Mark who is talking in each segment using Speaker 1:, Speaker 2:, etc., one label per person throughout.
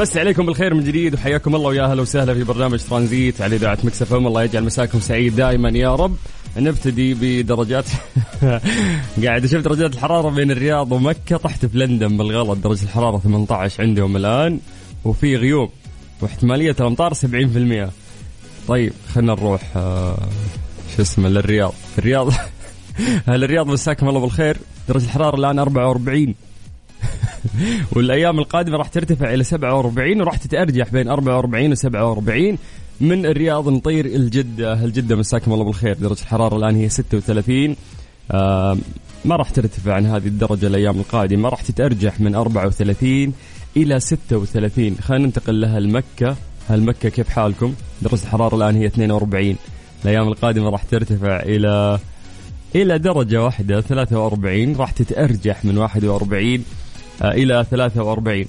Speaker 1: بس عليكم بالخير من جديد وحياكم الله ويا أهلا وسهلا في برنامج ترانزيت على إذاعة مكسف إم. الله يجعل مساكم سعيد دائما يا رب. نبتدي بدرجات قاعد أشوف درجات الحرارة بين الرياض ومكة طحت في لندن بالغلط درجة الحرارة 18 عندهم الآن وفي غيوم واحتمالية الأمطار 70% طيب خلينا نروح آه، شو اسمه للرياض. الرياض أهل الرياض مساكم الله بالخير. درجة الحرارة الآن 44 والايام القادمة راح ترتفع إلى 47 وراح تتأرجح بين 44 و 47 من الرياض نطير الجدة. الجده مساكم الله بالخير. درجة الحرارة الآن هي 36 آه ما راح ترتفع عن هذه الدرجة الأيام القادمة. راح تتأرجح من 34 إلى 36 خلينا ننتقل لها المكة. هل مكة كيف حالكم؟ درجة الحرارة الآن هي 42 الأيام القادمة راح ترتفع إلى إلى درجة واحدة 43 راح تتأرجح من 41 آه، إلى 43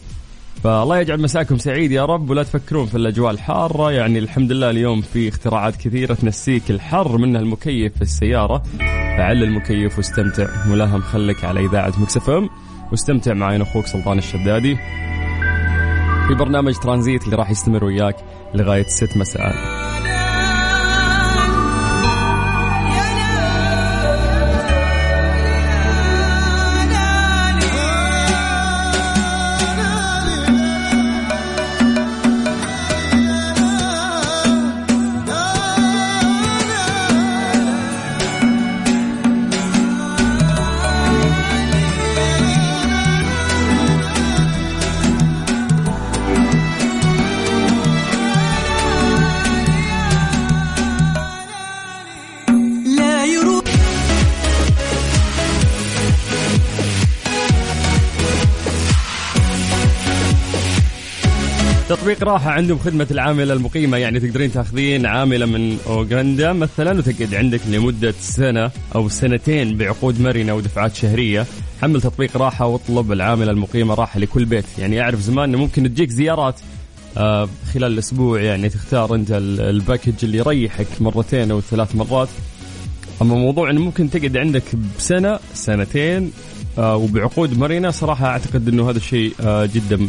Speaker 1: فالله يجعل مساكم سعيد يا رب ولا تفكرون في الأجواء الحارة. يعني الحمد لله اليوم في اختراعات كثيرة تنسيك الحر منها المكيف في السيارة. فعل المكيف واستمتع. ملهم خلك على إذاعة مكسفم واستمتع معي أنا أخوك سلطان الشدادي في برنامج ترانزيت اللي راح يستمر وياك لغاية 6 مساء. تطبيق راحة عندهم خدمة العاملة المقيمة يعني تقدرين تاخذين عاملة من أوغندا مثلا وتقعد عندك لمدة سنة أو سنتين بعقود مرنة ودفعات شهرية. حمل تطبيق راحة واطلب العاملة المقيمة راحة لكل بيت. يعني أعرف زمان أنه ممكن تجيك زيارات آه خلال الأسبوع يعني تختار أنت الباكج اللي يريحك مرتين أو ثلاث مرات. أما موضوع أنه ممكن تقعد عندك بسنة سنتين آه وبعقود مرنة صراحة أعتقد أنه هذا الشيء آه جدا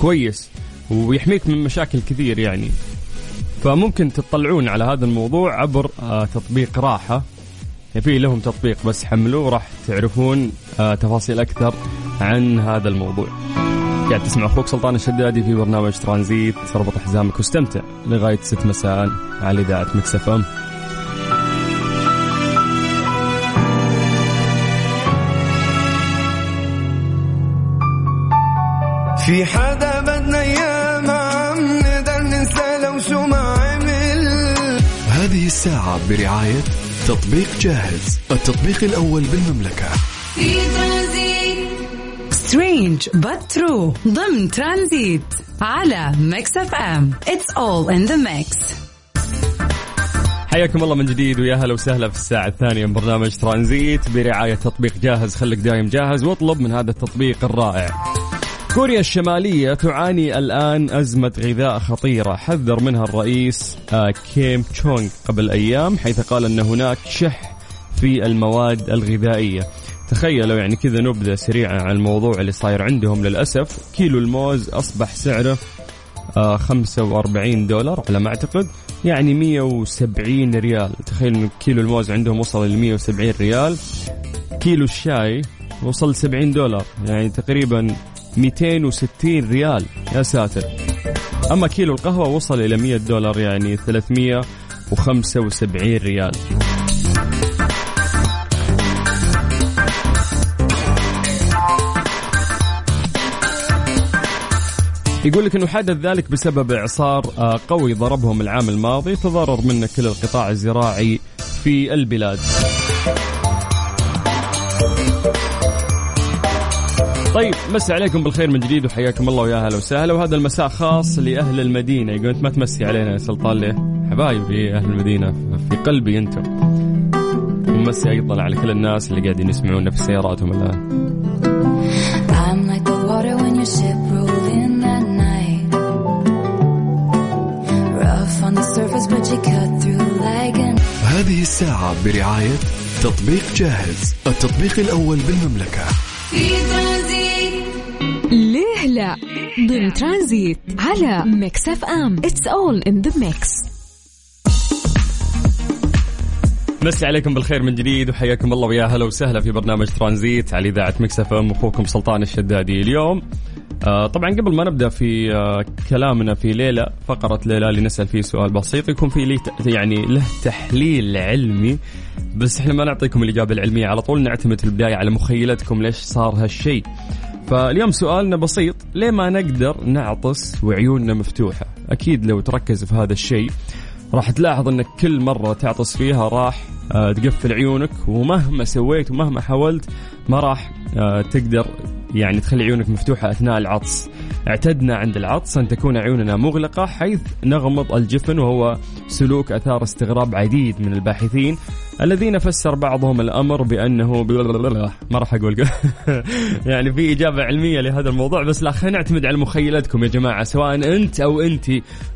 Speaker 1: كويس ويحميك من مشاكل كثير يعني. فممكن تطلعون على هذا الموضوع عبر آه تطبيق راحة. يعني في لهم تطبيق بس حملوه راح تعرفون آه تفاصيل أكثر عن هذا الموضوع. قاعد تسمع أخوك سلطان الشدادي في برنامج ترانزيت تربط حزامك واستمتع لغاية 6 مساء على إذاعة مكسفة
Speaker 2: في حدا بدنا اياه ما عم نقدر ننسى لو شو ما عمل.
Speaker 3: هذه الساعة برعاية تطبيق جاهز التطبيق الأول بالمملكة. في
Speaker 4: Transit. Strange but true ضمن ترانزيت. على Mix FM it's all in the mix
Speaker 1: حياكم الله من جديد ويا هلا وسهلا في الساعة الثانية من برنامج ترانزيت. برعاية تطبيق جاهز خليك دايم جاهز واطلب من هذا التطبيق الرائع. كوريا الشمالية تعاني الآن أزمة غذاء خطيرة. حذر منها الرئيس آه، كيم تشونغ قبل أيام حيث قال أن هناك شح في المواد الغذائية. تخيلوا يعني كذا نبذة سريعة عن الموضوع اللي صاير عندهم للأسف. كيلو الموز أصبح سعره 45 آه، دولار على ما أعتقد يعني 170 ريال. تخيل أن كيلو الموز عندهم وصل ل 170 ريال. كيلو الشاي وصل 70 دولار يعني تقريبا 260 ريال. يا ساتر. أما كيلو القهوة وصل إلى 100 دولار يعني 375 ريال. يقول لك إنه حدث ذلك بسبب إعصار آه، قوي ضربهم العام الماضي تضرر منه كل القطاع الزراعي في البلاد. طيب مسي عليكم بالخير من جديد وحياكم الله ويا أهلا وسهلا وهذا المساء خاص لأهل المدينة يقول أنت ما تمسي علينا يا سلطان ليه؟ حبايبي أهل المدينة في قلبي أنتم. ومسي أيضا على كل الناس اللي قاعدين يسمعونا في سياراتهم الآن.
Speaker 3: هذه الساعة برعاية تطبيق جاهز التطبيق الأول بالمملكة
Speaker 4: ضمن ترانزيت على Mix FM it's all in the mix
Speaker 1: مسي عليكم بالخير من جديد وحياكم الله ويا هلا وسهلا في برنامج ترانزيت على إذاعة Mix FM أخوكم سلطان الشدادي اليوم. آه طبعا قبل ما نبدأ في آه كلامنا في ليلة فقرة ليلة اللي نسال فيه سؤال بسيط يكون في يعني له تحليل علمي بس إحنا ما نعطيكم الإجابة العلمية على طول نعتمد في البداية على مخيلتكم ليش صار هالشيء. فاليوم سؤالنا بسيط. ليه ما نقدر نعطس وعيوننا مفتوحة؟ أكيد لو تركز في هذا الشيء راح تلاحظ انك كل مرة تعطس فيها راح آه، تقفل عيونك ومهما سويت ومهما حاولت ما راح آه، تقدر يعني تخلي عيونك مفتوحة أثناء العطس. اعتدنا عند العطس أن تكون عيوننا مغلقة حيث نغمض الجفن وهو سلوك أثار استغراب عديد من الباحثين الذين فسر بعضهم الأمر بأنه ما راح أقول. يعني في إجابة علمية لهذا الموضوع بس لا خلينا نعتمد على مخيلتكم يا جماعة سواء أنت أو أنت.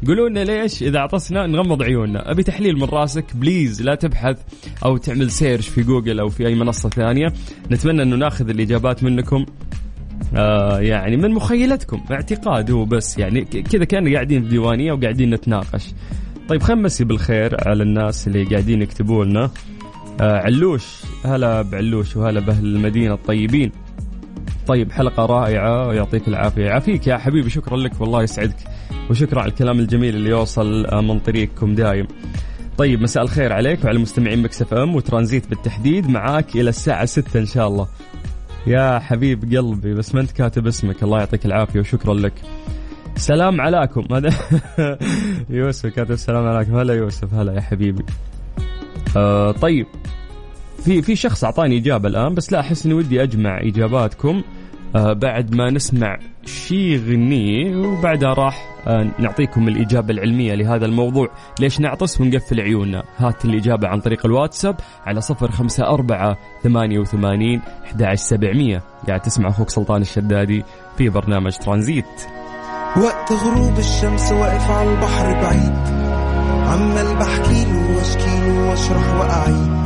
Speaker 1: قولوا لنا ليش إذا عطسنا نغمض عيوننا؟ أبي تحليل من راسك please لا تبحث أو تعمل search في جوجل أو في أي منصة ثانية. نتمنى انه ناخذ الإجابات منكم آه يعني من مخيلتكم اعتقاد هو بس يعني كذا كان قاعدين في ديوانية وقاعدين نتناقش. طيب نمسي بالخير على الناس اللي قاعدين يكتبوا لنا. آه علوش هلا بعلوش وهلا بأهل المدينة الطيبين. طيب حلقة رائعة يعطيك العافية. يعافيك يا حبيبي شكرا لك والله يسعدك. وشكرا على الكلام الجميل اللي يوصل آه، من طريقكم دايم. طيب مساء الخير عليك وعلى مستمعين Mix FM وترانزيت بالتحديد. معاك إلى الساعة 6 إن شاء الله. يا حبيب قلبي بس ما أنت كاتب اسمك. الله يعطيك العافية وشكرا لك. سلام عليكم. هذا يوسف كاتب سلام عليكم. هلا يوسف هلا يا حبيبي. آه طيب في في شخص أعطاني إجابة الآن بس لا أحس إني ودي أجمع إجاباتكم. بعد ما نسمع شي غنية وبعدها راح آه نعطيكم الإجابة العلمية لهذا الموضوع. ليش نعطس ونقفل عيوننا؟ هات الإجابة عن طريق الواتساب على صفر خمسة أربعة ثمانية وثمانين أحد سبعمية. قاعد تسمع أخوك سلطان الشدادي في برنامج ترانزيت.
Speaker 2: وقت غروب الشمس واقف على البحر بعيد. عمال بحكي له واشكي له واشرح وأعيد.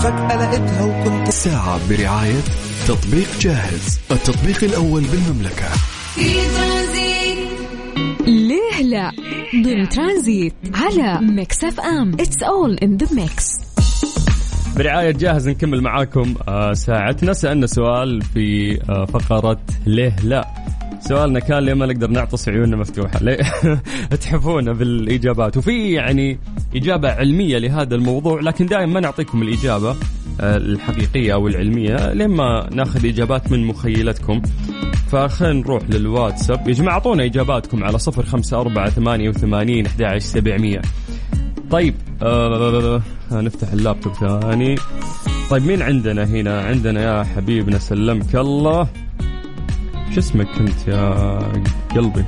Speaker 2: فجأة لقيتها وكنت
Speaker 3: ساعة برعاية تطبيق جاهز. التطبيق الأول بالمملكة. في
Speaker 4: ترانزيت. ليه لا؟ ضمن ترانزيت على Mix FM. It's all in the mix
Speaker 1: برعاية جاهز نكمل معاكم آه، ساعتنا. سألنا سؤال في آه، فقرة ليه لا. سؤالنا كان ليه ما نقدر نعطس عيوننا مفتوحة؟ ليه؟ تحفونا بالإجابات. وفي يعني إجابة علمية لهذا الموضوع لكن دائما ما نعطيكم الإجابة آه، الحقيقية أو العلمية لما ناخذ إجابات من مخيلتكم. فخلينا نروح للواتساب. يا جماعة أعطونا إجاباتكم على صفر خمسة أربعة ثمانية وثمانين أحد سبعمية. طيب آه نفتح اللابتوب ثاني. طيب مين عندنا هنا؟ عندنا يا حبيبنا سلمك الله. شو اسمك انت يا قلبي؟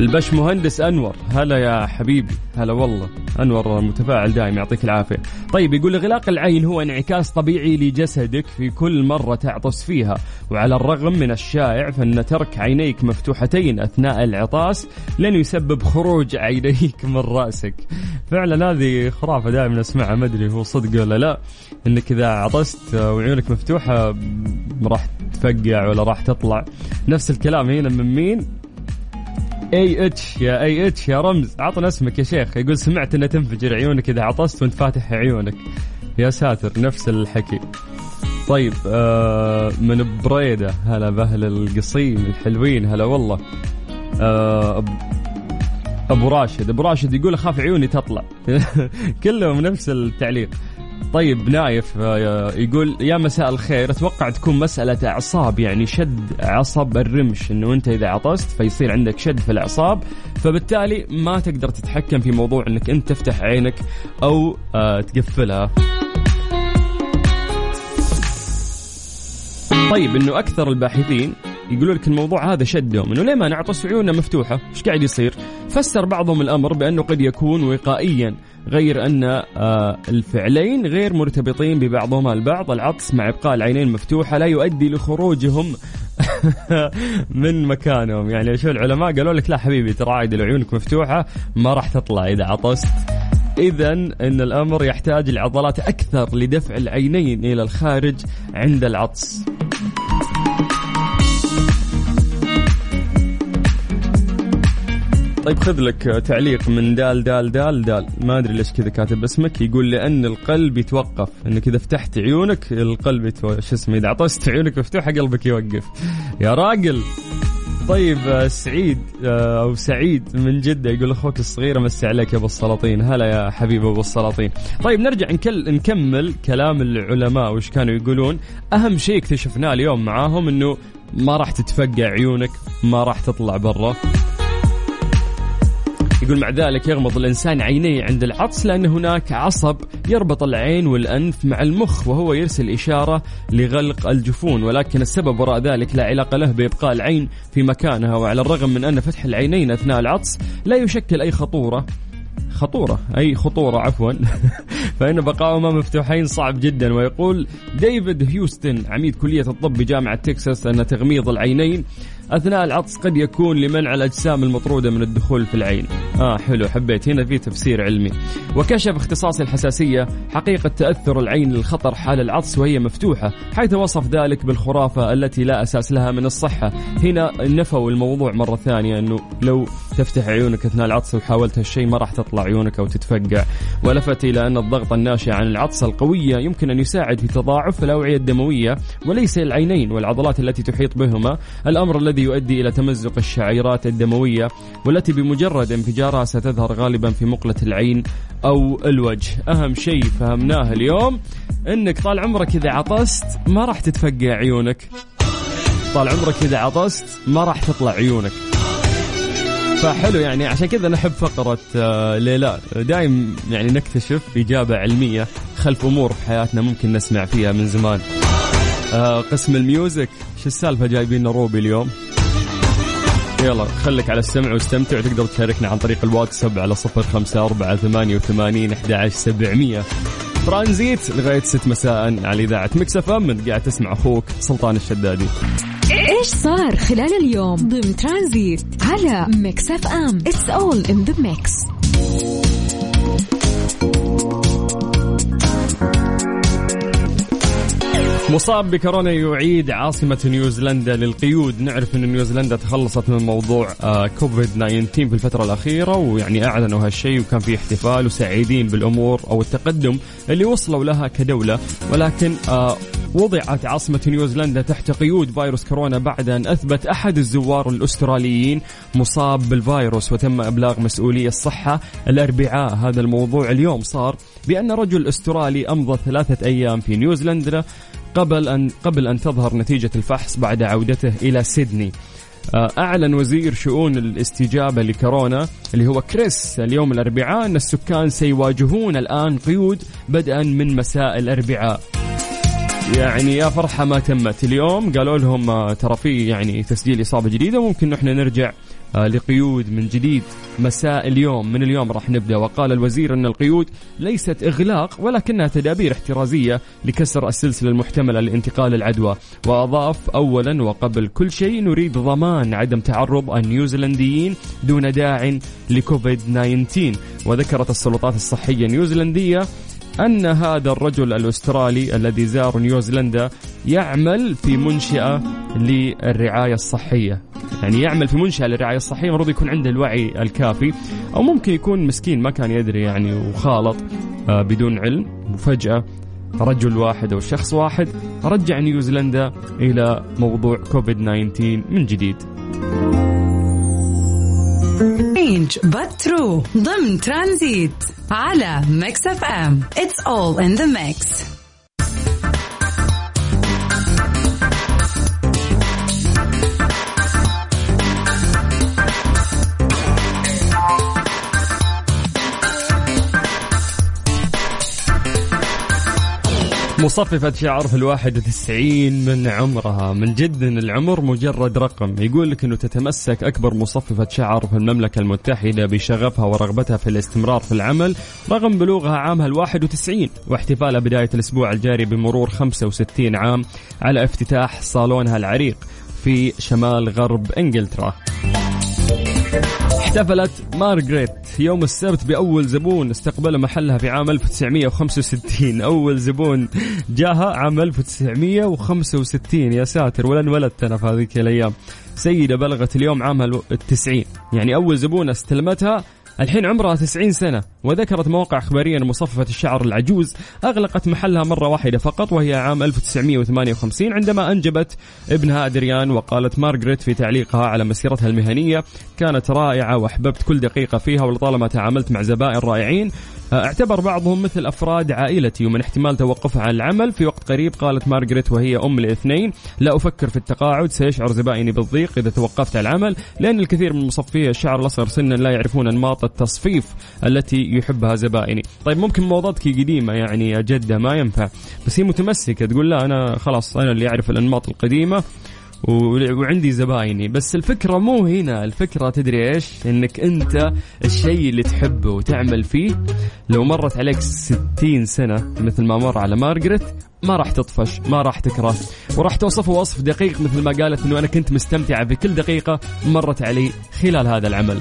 Speaker 1: البش مهندس أنور. هلا يا حبيبي. هلا والله. أنور متفاعل دائم يعطيك العافية. طيب يقول اغلاق العين هو انعكاس طبيعي لجسدك في كل مرة تعطس فيها وعلى الرغم من الشائع فإن ترك عينيك مفتوحتين أثناء العطاس لن يسبب خروج عينيك من رأسك. فعلا هذه خرافة دائما اسمعها ما أدري هو صدق ولا لا. إنك إذا عطست وعيونك مفتوحة راح تفقع ولا راح تطلع. نفس الكلام هنا من مين؟ اي اتش يا اي اتش يا رمز. عطنا اسمك يا شيخ. يقول سمعت انها تنفجر عيونك إذا عطست وإنت فاتح عيونك. يا ساتر نفس الحكي. طيب آه من بريدة. هلا بأهل القصيم الحلوين. هلا والله. آه أبو راشد. أبو راشد يقول أخاف عيوني تطلع. كلهم نفس التعليق. طيب نايف آه، يقول يا مساء الخير أتوقع تكون مسألة إعصاب يعني شد عصب الرمش إنه أنت إذا عطست فيصير عندك شد في الأعصاب فبالتالي ما تقدر تتحكم في موضوع إنك أنت تفتح عينك أو آه، تقفلها. طيب إنه أكثر الباحثين يقولوا لك الموضوع هذا شدهم انه ليه ما نعطس عيوننا مفتوحة؟ إيش قاعد يصير؟ فسر بعضهم الأمر بأنه قد يكون وقائيا غير أن آه، الفعلين غير مرتبطين ببعضهما البعض العطس مع إبقاء العينين مفتوحة لا يؤدي لخروجهم من مكانهم. يعني شو العلماء قالوا لك لا حبيبي ترى عادي لو عيونك مفتوحة ما راح تطلع إذا عطست. اذا إن الأمر يحتاج لعضلات أكثر لدفع العينين إلى الخارج عند العطس. طيب خذ لك تعليق من دال دال دال دال. ما أدري ليش كذا كاتب اسمك يقول لأن القلب يتوقف. إنك إذا فتحت عيونك القلب شو اسمه إذا عطست عيونك مفتوحه قلبك يوقف. يا راجل. طيب آه، سعيد آه، أو سعيد من جدة يقول أخوك الصغير أمسي عليك يا أبو السلاطين. هلا يا حبيب أبو السلاطين. طيب نرجع نكل نكمل كلام العلماء وش كانوا يقولون. أهم شيء اكتشفناه اليوم معاهم إنه ما راح تتفقع عيونك ما راح تطلع برا. يقول مع ذلك يغمض الإنسان عينيه عند العطس لأن هناك عصب يربط العين والأنف مع المخ وهو يرسل إشارة لغلق الجفون ولكن السبب وراء ذلك لا علاقة له بإبقاء العين في مكانها وعلى الرغم من أن فتح العينين أثناء العطس لا يشكل أي خطورة. خطورة أي خطورة عفوا. فإن بقاؤهما مفتوحين صعب جدا ويقول ديفيد هيوستن عميد كلية الطب بجامعة تكساس أن تغميض العينين أثناء العطس قد يكون لمنع الأجسام المطرودة من الدخول في العين. آه حلو حبيت. هنا في تفسير علمي. وكشف اختصاص الحساسية حقيقة تأثر العين للخطر حال العطس وهي مفتوحة حيث وصف ذلك بالخرافة التي لا أساس لها من الصحة. هنا نفوا الموضوع مرة ثانية أنه لو تفتح عيونك أثناء العطس وحاولت هالشيء ما راح تطلع عيونك أو تتفقع. ولفت إلى أن الضغط الناشئ عن العطس القوية يمكن أن يساعد في تضاعف الأوعية الدموية وليس العينين والعضلات التي تحيط بهما. الأمر الذي يؤدي إلى تمزق الشعيرات الدموية والتي بمجرد انفجارها ستظهر غالبا في مقلة العين أو الوجه. أهم شيء فهمناه اليوم أنك طال عمرك إذا عطست ما راح تتفقع عيونك. طال عمرك إذا عطست ما راح تطلع عيونك. فحلو يعني عشان كذا نحب فقرة آه، ليلى. دايم يعني نكتشف إجابة علمية خلف أمور في حياتنا ممكن نسمع فيها من زمان. آه، قسم ال music شو السالفة جايبين روبي اليوم؟ يلا خليك على السمع واستمتع وتقدر تشاركنا عن طريق الواتساب على صفر خمسة أربعة ثمانية وثمانين أحد سبعمية. ترانزيت لغاية ست مساء على إذاعة Mix FM قاعد تسمع أخوك سلطان الشدادي.
Speaker 4: إيش صار خلال اليوم ضمن ترانزيت على Mix FM it's all in the mix
Speaker 1: مصاب بكورونا يعيد عاصمة نيوزيلندا للقيود. نعرف أن نيوزيلندا تخلصت من موضوع آه، كوفيد 19 في الفترة الأخيرة ويعني أعلنوا هالشيء وكان في احتفال وسعيدين بالأمور أو التقدم اللي وصلوا لها كدولة. ولكن آه، وضعت عاصمة نيوزيلندا تحت قيود فيروس كورونا بعد أن أثبت أحد الزوار الأستراليين مصاب بالفيروس وتم إبلاغ مسؤولي الصحة الأربعاء. هذا الموضوع اليوم صار بأن رجل أسترالي أمضى ثلاثة أيام في نيوزيلندا. قبل أن قبل أن تظهر نتيجة الفحص بعد عودته إلى سيدني. آه، أعلن وزير شؤون الاستجابة لكورونا اللي هو كريس اليوم الأربعاء أن السكان سيواجهون الآن قيود بدءا من مساء الأربعاء. يعني يا فرحة ما تمت. اليوم قالوا لهم آه، ترى في يعني تسجيل إصابة جديدة ممكن نحن نرجع لقيود من جديد. مساء اليوم من اليوم راح نبدأ. وقال الوزير أن القيود ليست إغلاق ولكنها تدابير احترازية لكسر السلسلة المحتملة لانتقال العدوى. وأضاف اولا وقبل كل شيء نريد ضمان عدم تعرض النيوزيلنديين دون داع لكوفيد 19 وذكرت السلطات الصحية النيوزيلندية أن هذا الرجل الأسترالي الذي زار نيوزيلندا يعمل في منشأة للرعاية الصحية. يعني يعمل في منشأة للرعاية الصحية المفروض يكون عنده الوعي الكافي أو ممكن يكون مسكين ما كان يدري يعني وخالط آه، بدون علم. وفجأة رجل واحد أو شخص واحد رجع نيوزيلندا إلى موضوع كوفيد 19 من جديد.
Speaker 4: ضمن ترانزيت. على Mix FM. It's all in the mix
Speaker 1: مصففة شعر في الواحد وتسعين من عمرها. من جد العمر مجرد رقم. يقول لك أنه تتمسك أكبر مصففة شعر في المملكة المتحدة بشغفها ورغبتها في الاستمرار في العمل رغم بلوغها عامها الواحد وتسعين. واحتفالها بداية الأسبوع الجاري بمرور 65 عام على افتتاح صالونها العريق في شمال غرب إنجلترا. احتفلت مارغريت يوم السبت بأول زبون استقبل محلها في عام 1965 أول زبون جاها عام 1965 يا ساتر ولا انولدت أنا في هذيك الأيام. سيدة بلغت اليوم عامها التسعين. يعني أول زبون استلمتها الحين عمرها 90 سنة وذكرت مواقع إخبارية أن مصففة الشعر العجوز أغلقت محلها مرة واحدة فقط وهي عام 1958 عندما أنجبت ابنها أدريان وقالت مارغريت في تعليقها على مسيرتها المهنية كانت رائعة وأحببت كل دقيقة فيها ولطالما تعاملت مع زبائن رائعين اعتبر بعضهم مثل أفراد عائلتي ومن احتمال توقفها عن العمل. في وقت قريب قالت مارغريت وهي أم لاثنين لا أفكر في التقاعد سيشعر زبائني بالضيق إذا توقفت عن العمل لأن الكثير من مصفي الشعر الأصغر سنا لا يعرفون أنماط التصفيف التي يحبها زبائني. طيب ممكن موضتك قديمة يعني جدة ما ينفع بس هي متمسكة تقول لا أنا خلاص أنا اللي أعرف الأنماط القديمة وعندي زبايني. بس الفكرة مو هنا. الفكرة تدري إيش؟ إنك أنت الشيء اللي تحبه وتعمل فيه. لو مرت عليك ستين سنة مثل ما مر على مارغريت ما راح تطفش ما راح تكره. وراح توصفه وصف دقيق مثل ما قالت إنه أنا كنت مستمتعة بكل دقيقة مرت علي خلال هذا العمل.